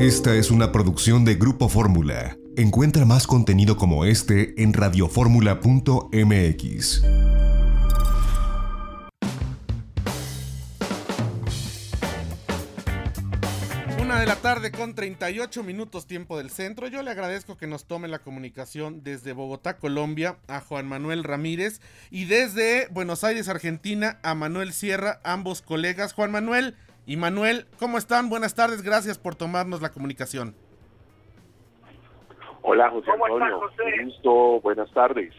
Esta es una producción de Grupo Fórmula. Encuentra más contenido como este en radioformula.mx. Una de la tarde con 38 minutos tiempo del centro. Yo le agradezco que nos tome la comunicación desde Bogotá, Colombia, a Juan Manuel Ramírez y desde Buenos Aires, Argentina, a Manuel Sierra, ambos colegas. Juan Manuel, y Manuel, ¿cómo están? Buenas tardes, gracias por tomarnos la comunicación. Hola José Antonio, Un gusto, buenas tardes.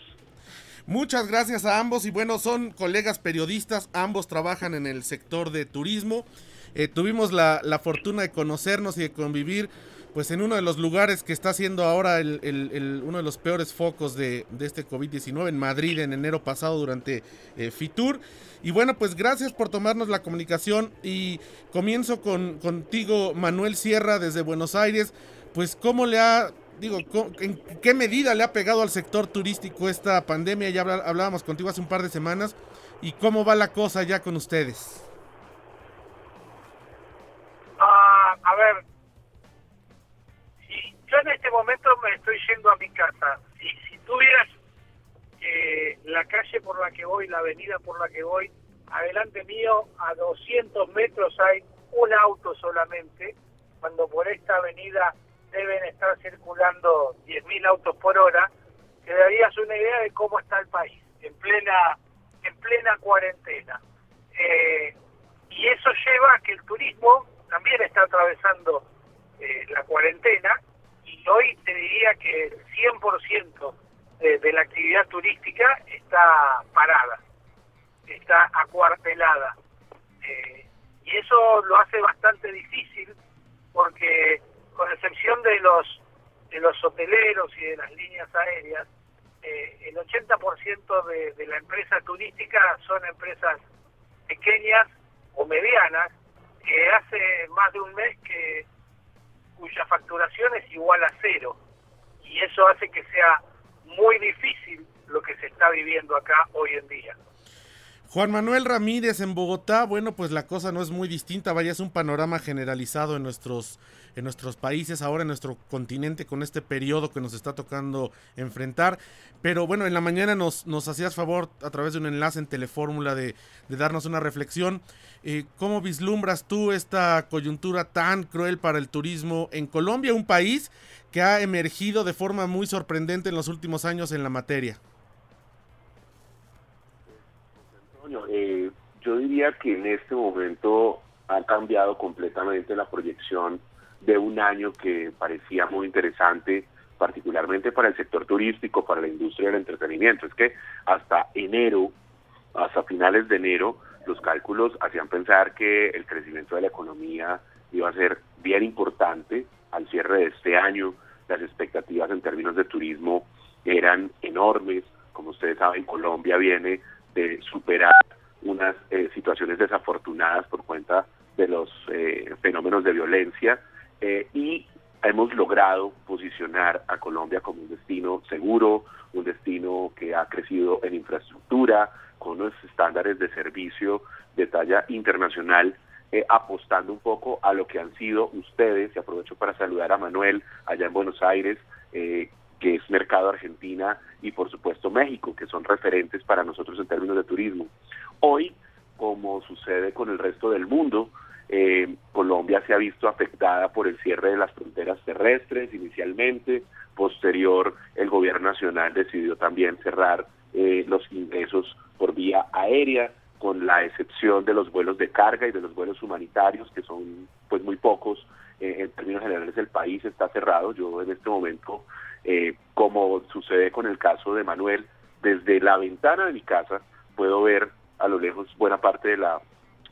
Muchas gracias a ambos y bueno, son colegas periodistas, ambos trabajan en el sector de turismo. Eh, tuvimos la, la, fortuna de conocernos y de convivir pues en uno de los lugares que está siendo ahora el, uno de los peores focos de, este COVID-19 en Madrid en enero pasado durante eh, Fitur. Y bueno, pues gracias por tomarnos la comunicación y comienzo con, contigo, Manuel Sierra, desde Buenos Aires. Pues cómo le ha, digo, en qué medida le ha pegado al sector turístico esta pandemia. Ya hablábamos contigo hace un par de semanas. ¿Y cómo va la cosa ya con ustedes? Ah, a ver, yo en este momento me estoy yendo a mi casa. Si, si tuvieras eh, la calle por la que voy, la avenida por la que voy, adelante mío, a 200 metros hay un auto solamente, cuando por esta avenida deben estar circulando 10.000 autos por hora, te darías una idea de cómo está el país, en plena, en plena cuarentena. Eh, y eso lleva a que el turismo también está atravesando eh, la cuarentena hoy te diría que el 100% de, de la actividad turística está parada, está acuartelada. Eh, y eso lo hace bastante difícil porque con excepción de los de los hoteleros y de las líneas aéreas, eh, el 80% de, de la empresa turística son empresas pequeñas o medianas que hace más de un mes que cuya facturación es igual a cero. Y eso hace que sea muy difícil lo que se está viviendo acá hoy en día. Juan Manuel Ramírez en Bogotá, bueno, pues la cosa no es muy distinta, vaya, es un panorama generalizado en nuestros, en nuestros países, ahora en nuestro continente, con este periodo que nos está tocando enfrentar. Pero bueno, en la mañana nos, nos hacías favor a través de un enlace en Telefórmula de, darnos una reflexión. Eh, ¿Cómo vislumbras tú esta coyuntura tan cruel para el turismo en Colombia, un país que ha emergido de forma muy sorprendente en los últimos años en la materia? Eh, yo diría que en este momento ha cambiado completamente la proyección de un año que parecía muy interesante, particularmente para el sector turístico, para la industria del entretenimiento. Es que hasta enero, hasta finales de enero, los cálculos hacían pensar que el crecimiento de la economía iba a ser bien importante al cierre de este año. Las expectativas en términos de turismo eran enormes. Como ustedes saben, Colombia viene de superar unas eh, situaciones desafortunadas por cuenta de los eh, fenómenos de violencia eh, y hemos logrado posicionar a Colombia como un destino seguro, un destino que ha crecido en infraestructura, con unos estándares de servicio de talla internacional, apostando un poco a lo que han sido ustedes, y aprovecho para saludar a Manuel allá en Buenos Aires, que es Mercado Argentina y por supuesto México, que son referentes para nosotros en términos de turismo. Hoy, como sucede con el resto del mundo, eh, Colombia se ha visto afectada por el cierre de las fronteras terrestres inicialmente, posterior el gobierno nacional decidió también cerrar eh, los ingresos por vía aérea, con la excepción de los vuelos de carga y de los vuelos humanitarios, que son pues muy pocos eh, en términos generales el país está cerrado. Yo en este momento eh, como sucede con el caso de Manuel, desde la ventana de mi casa puedo ver a lo lejos buena parte de la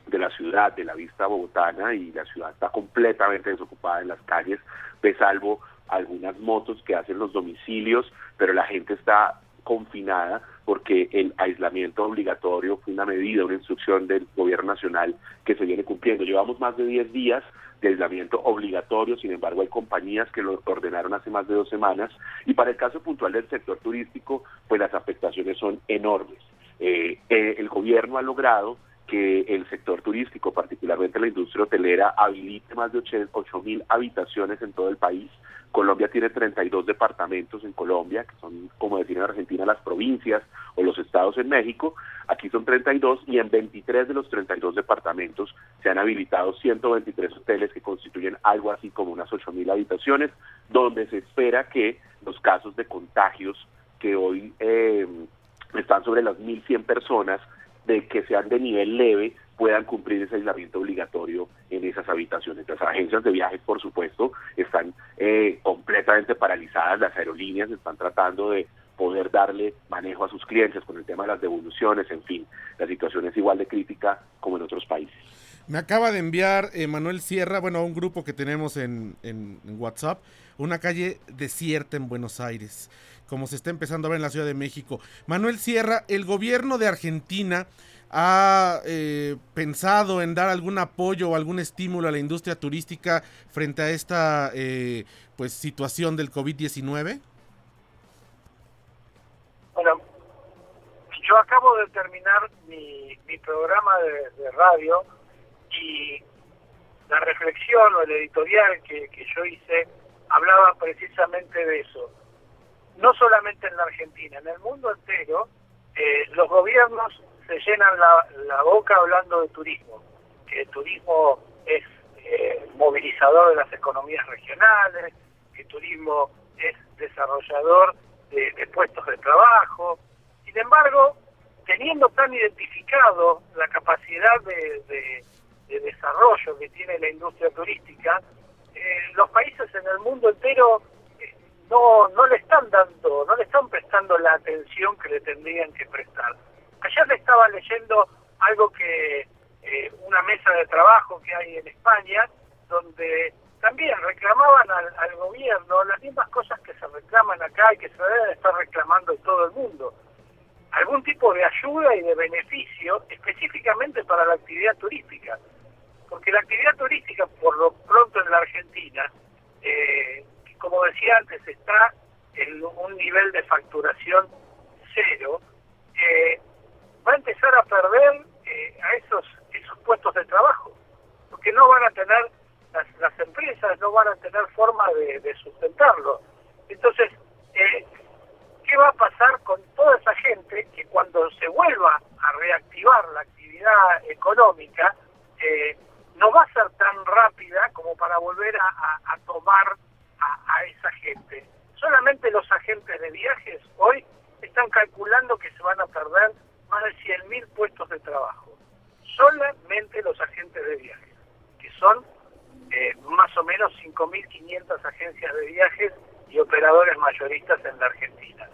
de la ciudad, de la vista bogotana y la ciudad está completamente desocupada en las calles, de salvo algunas motos que hacen los domicilios, pero la gente está confinada porque el aislamiento obligatorio fue una medida, una instrucción del gobierno nacional que se viene cumpliendo. Llevamos más de 10 días de aislamiento obligatorio, sin embargo hay compañías que lo ordenaron hace más de dos semanas y para el caso puntual del sector turístico, pues las afectaciones son enormes. Eh, eh, el gobierno ha logrado que el sector turístico, particularmente la industria hotelera, habilite más de 8 mil habitaciones en todo el país. Colombia tiene 32 departamentos en Colombia, que son, como decir en Argentina, las provincias o los estados en México. Aquí son 32 y en 23 de los 32 departamentos se han habilitado 123 hoteles que constituyen algo así como unas 8 mil habitaciones, donde se espera que los casos de contagios que hoy eh, están sobre las 1.100 personas de que sean de nivel leve puedan cumplir ese aislamiento obligatorio en esas habitaciones. Las agencias de viajes, por supuesto, están eh, completamente paralizadas, las aerolíneas están tratando de poder darle manejo a sus clientes con el tema de las devoluciones, en fin, la situación es igual de crítica como en otros países. Me acaba de enviar eh, Manuel Sierra, bueno, a un grupo que tenemos en, WhatsApp, una calle desierta en Buenos Aires, como se está empezando a ver en la Ciudad de México. Manuel Sierra, el gobierno de Argentina ha eh, pensado en dar algún apoyo o algún estímulo a la industria turística frente a esta eh, pues situación del COVID-19? Bueno, yo acabo de terminar mi, programa de, radio y la reflexión o el editorial que, que yo hice hablaba precisamente de eso. No solamente en la Argentina, en el mundo entero, eh, los gobiernos se llenan la, la boca hablando de turismo, que el turismo es eh, movilizador de las economías regionales, que el turismo es desarrollador de, puestos de trabajo. Sin embargo, teniendo tan identificado la capacidad de, de, de desarrollo que tiene la industria turística, eh, los países en el mundo entero eh, no, no le están dando, no le están prestando la atención que le tendrían que prestar. Ayer le estaba leyendo algo que eh, una mesa de trabajo que hay en España, donde también reclamaban al, al, gobierno las mismas cosas que se reclaman acá y que se deben estar reclamando en todo el mundo. Algún tipo de ayuda y de beneficio específicamente para la actividad turística. Porque la actividad turística, por lo pronto en la Argentina, eh, como decía antes, está en un nivel de facturación cero, eh, va a empezar a perder eh, a esos, esos puestos de trabajo, porque no van a tener, las, las empresas no van a tener forma de, sustentarlo. Entonces, eh, ¿qué va a pasar con toda esa gente que cuando se vuelva a reactivar la actividad económica, no va a ser tan rápida como para volver a, tomar a, esa gente? Solamente los agentes de viajes hoy están calculando que se van a perder más de 100.000 puestos de trabajo. Solamente los agentes de viajes, que son eh, más o menos 5.500 agencias de viajes y operadores mayoristas en la Argentina.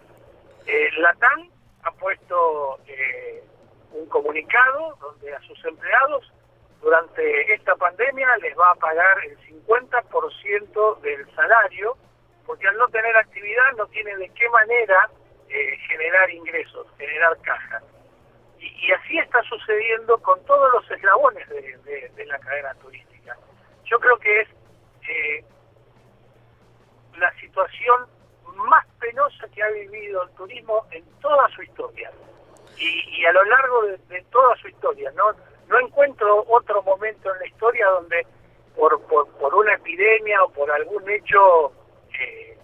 Eh, Latam ha puesto eh, un comunicado donde a sus empleados durante esta pandemia les va a pagar el 50% del salario, porque al no tener actividad no tiene de qué manera eh, generar ingresos, generar caja. Y, así está sucediendo con todos los eslabones de, la cadena turística. Yo creo que es eh, la situación más penosa que ha vivido el turismo en toda su historia. Y, y a lo largo de, toda su historia, ¿no? No encuentro otro momento en la historia donde por, por, por una epidemia o por algún hecho eh,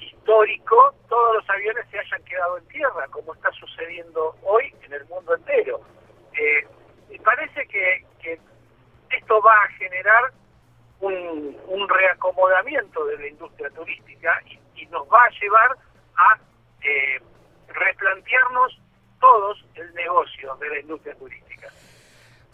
histórico, todos los aviones se hayan quedado en tierra, como está sucediendo hoy en el mundo entero. Eh, y parece que, que, esto va a generar un, reacomodamiento de la industria turística y, y nos va a llevar a eh, replantearnos todos el negocio de la industria turística.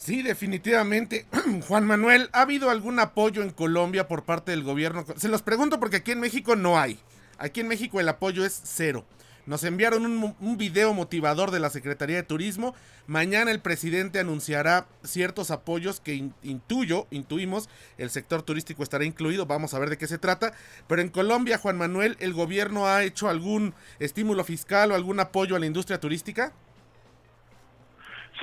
Sí, definitivamente. Juan Manuel, ¿ha habido algún apoyo en Colombia por parte del gobierno? Se los pregunto porque aquí en México no hay. Aquí en México el apoyo es cero. Nos enviaron un, un, video motivador de la Secretaría de Turismo. Mañana el presidente anunciará ciertos apoyos que in, intuyo, intuimos, el sector turístico estará incluido. Vamos a ver de qué se trata. Pero en Colombia, Juan Manuel, ¿el gobierno ha hecho algún estímulo fiscal o algún apoyo a la industria turística?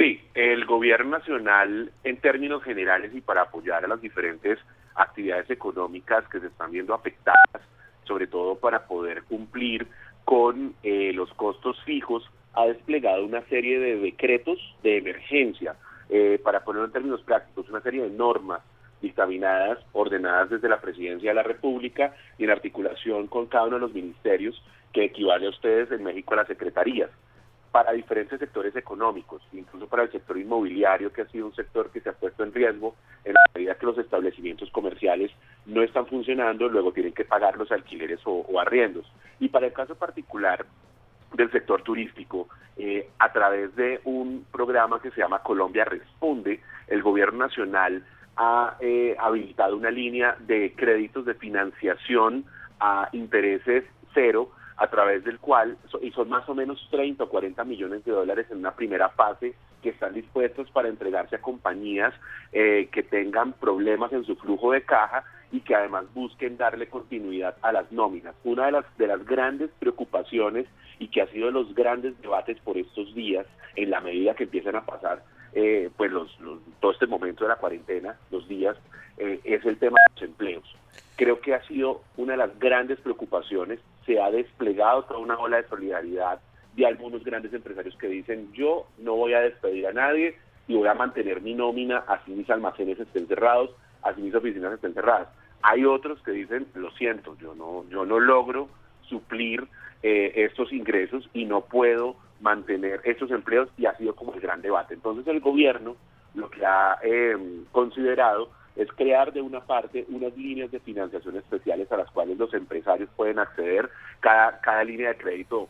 Sí, el gobierno nacional en términos generales y para apoyar a las diferentes actividades económicas que se están viendo afectadas, sobre todo para poder cumplir con eh, los costos fijos, ha desplegado una serie de decretos de emergencia. eh, para ponerlo en términos prácticos, una serie de normas dictaminadas, ordenadas desde la Presidencia de la República y en articulación con cada uno de los ministerios que equivale a ustedes en México a las secretarías para diferentes sectores económicos, incluso para el sector inmobiliario, que ha sido un sector que se ha puesto en riesgo en la medida que los establecimientos comerciales no están funcionando, luego tienen que pagar los alquileres o, arriendos. Y para el caso particular del sector turístico, eh, a través de un programa que se llama Colombia Responde, el gobierno nacional ha eh, habilitado una línea de créditos de financiación a intereses cero a través del cual, y son más o menos 30 o 40 millones de dólares en una primera fase que están dispuestos para entregarse a compañías eh, que tengan problemas en su flujo de caja y que además busquen darle continuidad a las nóminas. Una de las, de las grandes preocupaciones y que ha sido de los grandes debates por estos días, en la medida que empiezan a pasar eh, pues los, todo este momento de la cuarentena, los días, eh, es el tema de los empleos. Creo que ha sido una de las grandes preocupaciones se ha desplegado toda una ola de solidaridad de algunos grandes empresarios que dicen yo no voy a despedir a nadie y voy a mantener mi nómina así mis almacenes estén cerrados, así mis oficinas estén cerradas. Hay otros que dicen lo siento, yo no, yo no logro suplir eh, estos ingresos y no puedo mantener estos empleos y ha sido como el gran debate. Entonces el gobierno lo que ha eh, considerado es crear de una parte unas líneas de financiación especiales a las cuales los empresarios pueden acceder. Cada, cada línea de crédito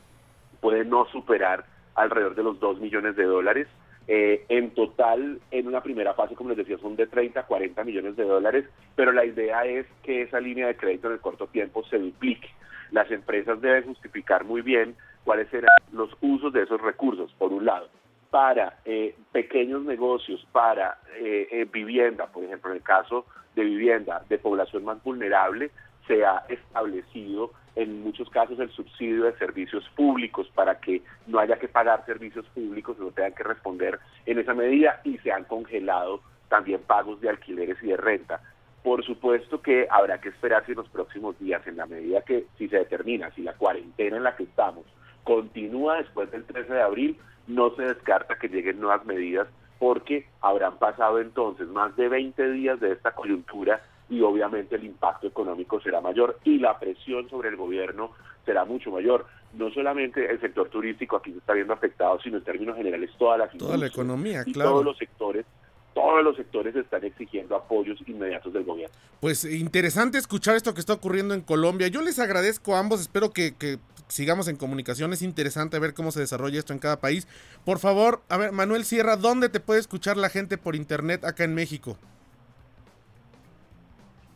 puede no superar alrededor de los 2 millones de dólares. Eh, en total, en una primera fase, como les decía, son de 30 a 40 millones de dólares, pero la idea es que esa línea de crédito en el corto tiempo se duplique. Las empresas deben justificar muy bien cuáles serán los usos de esos recursos, por un lado para eh, pequeños negocios, para eh, eh, vivienda, por ejemplo, en el caso de vivienda de población más vulnerable, se ha establecido en muchos casos el subsidio de servicios públicos para que no haya que pagar servicios públicos, no tengan que responder en esa medida y se han congelado también pagos de alquileres y de renta. Por supuesto que habrá que esperarse en los próximos días, en la medida que si se determina, si la cuarentena en la que estamos continúa después del 13 de abril, no se descarta que lleguen nuevas medidas porque habrán pasado entonces más de 20 días de esta coyuntura y obviamente el impacto económico será mayor y la presión sobre el gobierno será mucho mayor. No solamente el sector turístico aquí se está viendo afectado, sino en términos generales toda la, toda la economía, y claro. todos los sectores todos los sectores están exigiendo apoyos inmediatos del gobierno. Pues interesante escuchar esto que está ocurriendo en Colombia. Yo les agradezco a ambos, espero que, que sigamos en comunicación. Es interesante ver cómo se desarrolla esto en cada país. Por favor, a ver, Manuel Sierra, ¿dónde te puede escuchar la gente por internet acá en México?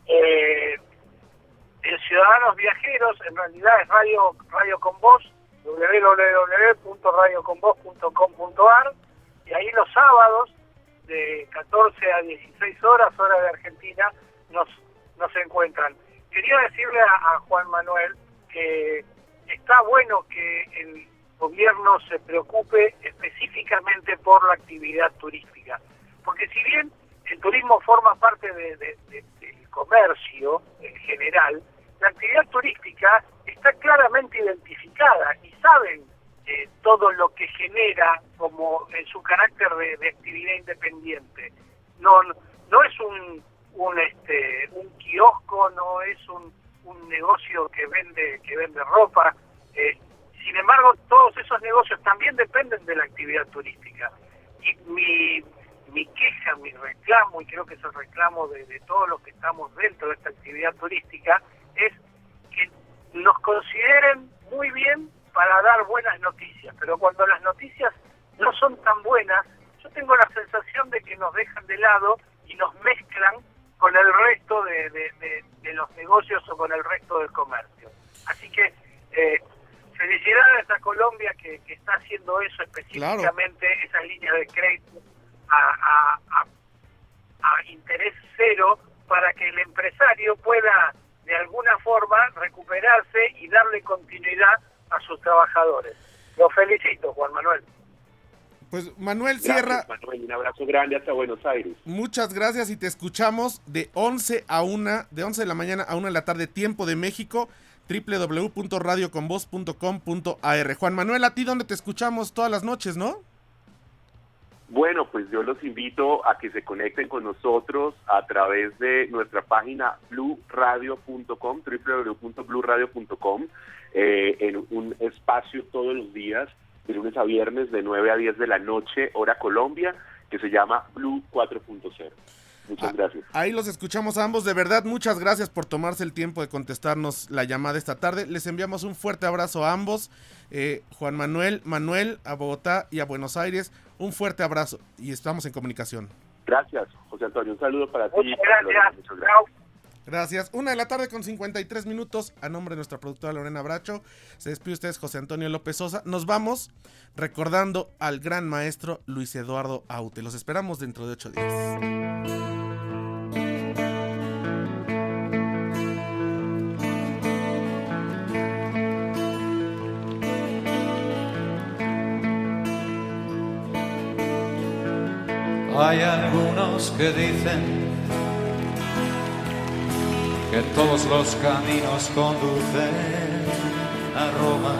Eh, en Ciudadanos Viajeros, en realidad es Radio, radio con Voz, www.radioconvoz.com.ar y ahí los sábados de 14 a 16 horas, hora de Argentina, nos, nos encuentran. Quería decirle a Juan Manuel que está bueno que el gobierno se preocupe específicamente por la actividad turística, porque si bien el turismo forma parte de, del comercio en general, la actividad turística está claramente identificada y saben eh, todo lo que genera como en su carácter de, actividad independiente. No, no es un, un, este, un kiosco, no es un, un negocio que vende, que vende ropa, eh, sin embargo, todos esos negocios también dependen de la actividad turística. Y mi, mi queja, mi reclamo, y creo que es el reclamo de, todos los que estamos dentro de esta actividad turística, es que nos consideren muy bien para dar buenas noticias. Pero cuando las noticias no son tan buenas, yo tengo la sensación de que nos dejan de lado y nos mezclan con el resto de, de los negocios o con el resto del comercio. Así que eh, felicidades a Colombia que, está haciendo eso específicamente, esas líneas de crédito a, a, interés cero para que el empresario pueda de alguna forma recuperarse y darle continuidad a sus trabajadores. Lo felicito, Juan Manuel. Pues Manuel Sierra. Manuel, un abrazo grande hasta Buenos Aires. Muchas gracias y te escuchamos de 11 a 1, de 11 de la mañana a 1 de la tarde, tiempo de México www.radioconvoz.com.ar. Juan Manuel, a ti donde te escuchamos todas las noches, ¿no? Bueno, pues yo los invito a que se conecten con nosotros a través de nuestra página blueradio.com, www.blueradio.com, eh, en un espacio todos los días, de lunes a viernes, de 9 a 10 de la noche, hora Colombia, que se llama Blue 4.0. Muchas ah, gracias. Ahí los escuchamos a ambos. De verdad, muchas gracias por tomarse el tiempo de contestarnos la llamada esta tarde. Les enviamos un fuerte abrazo a ambos. Eh, Juan Manuel, Manuel, a Bogotá y a Buenos Aires. Un fuerte abrazo y estamos en comunicación. Gracias, José Antonio. Un saludo para ti. Muchas gracias. Muchas gracias. Gracias. Una de la tarde con 53 minutos. A nombre de nuestra productora Lorena Bracho. Se despide ustedes José Antonio López Sosa. Nos vamos recordando al gran maestro Luis Eduardo Aute. Los esperamos dentro de ocho días. Hay algunos que dicen que todos los caminos conducen a Roma.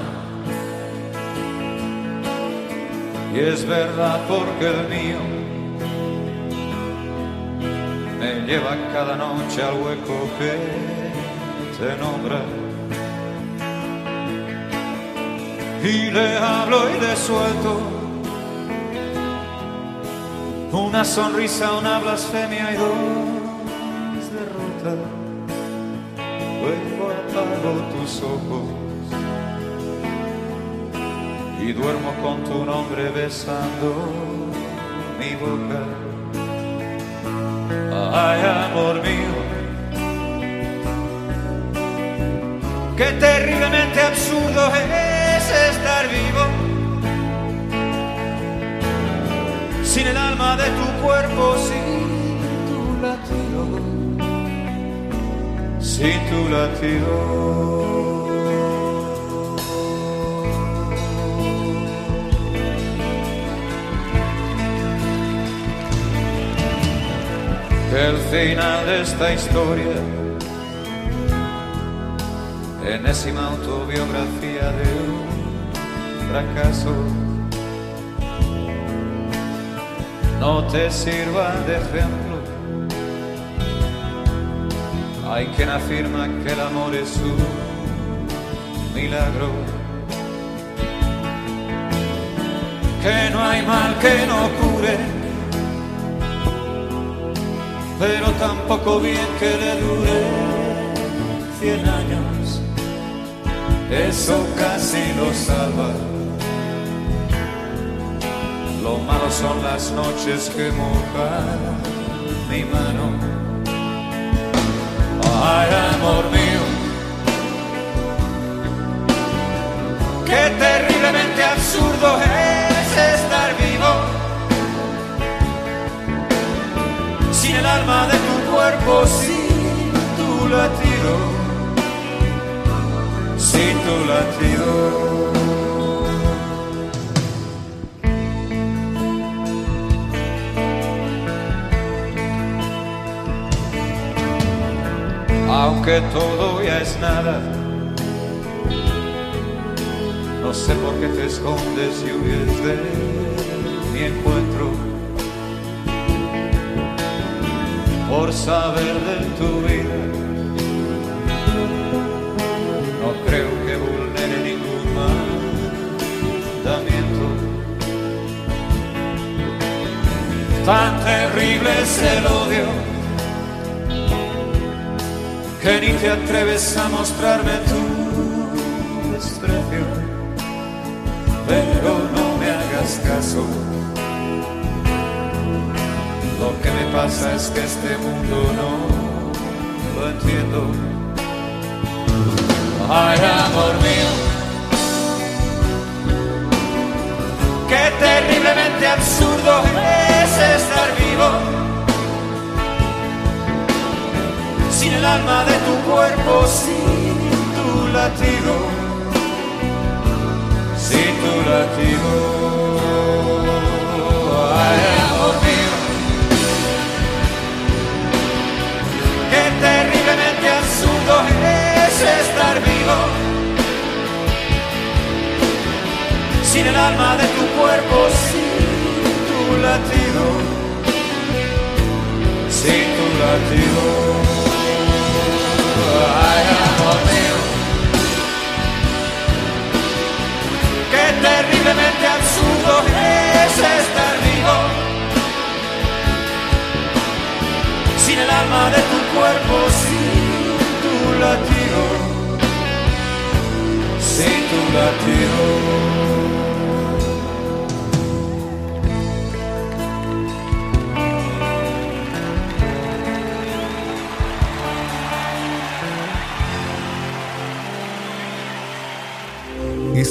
Y es verdad porque el mío me lleva cada noche al hueco que te nombra. Y le hablo y le suelto una sonrisa, una blasfemia y dos derrotas luego apago tus ojos y duermo con tu nombre besando mi boca. Ay, amor mío, qué terriblemente absurdo es estar vivo. Sin el alma de tu cuerpo, sin tu latido sin tu latido. El final de esta historia, enésima autobiografía de un fracaso, no te sirva de ejemplo hay quien afirma que el amor es un milagro, que no hay mal que no cure, pero tampoco bien que le dure cien años, eso casi lo salva. Lo malo son las noches que mojan mi mano ay amor mío. Qué terriblemente absurdo es estar vivo sin el alma de tu cuerpo, sin tu latido, sin tu latido. Aunque todo ya es nada. No sé por qué te escondes y huyes de mi encuentro. Por saber de tu vida, no creo que vulnere ningún mandamiento. Tan terrible es el odio que ni te atreves a mostrarme tu desprecio, pero no me hagas caso. Lo que me pasa es que este mundo no lo entiendo. Ay, amor mío, qué terriblemente absurdo es estar vivo el alma de tu cuerpo sin tu latido, sin tu latido. Ay, amor mío, qué terriblemente absurdo es estar vivo, sin el alma de tu cuerpo, sin tu latido, sin tu latido. terriblemente absurdo es estar vivo sin el alma de tu cuerpo, sin tu latido, sin tu latido.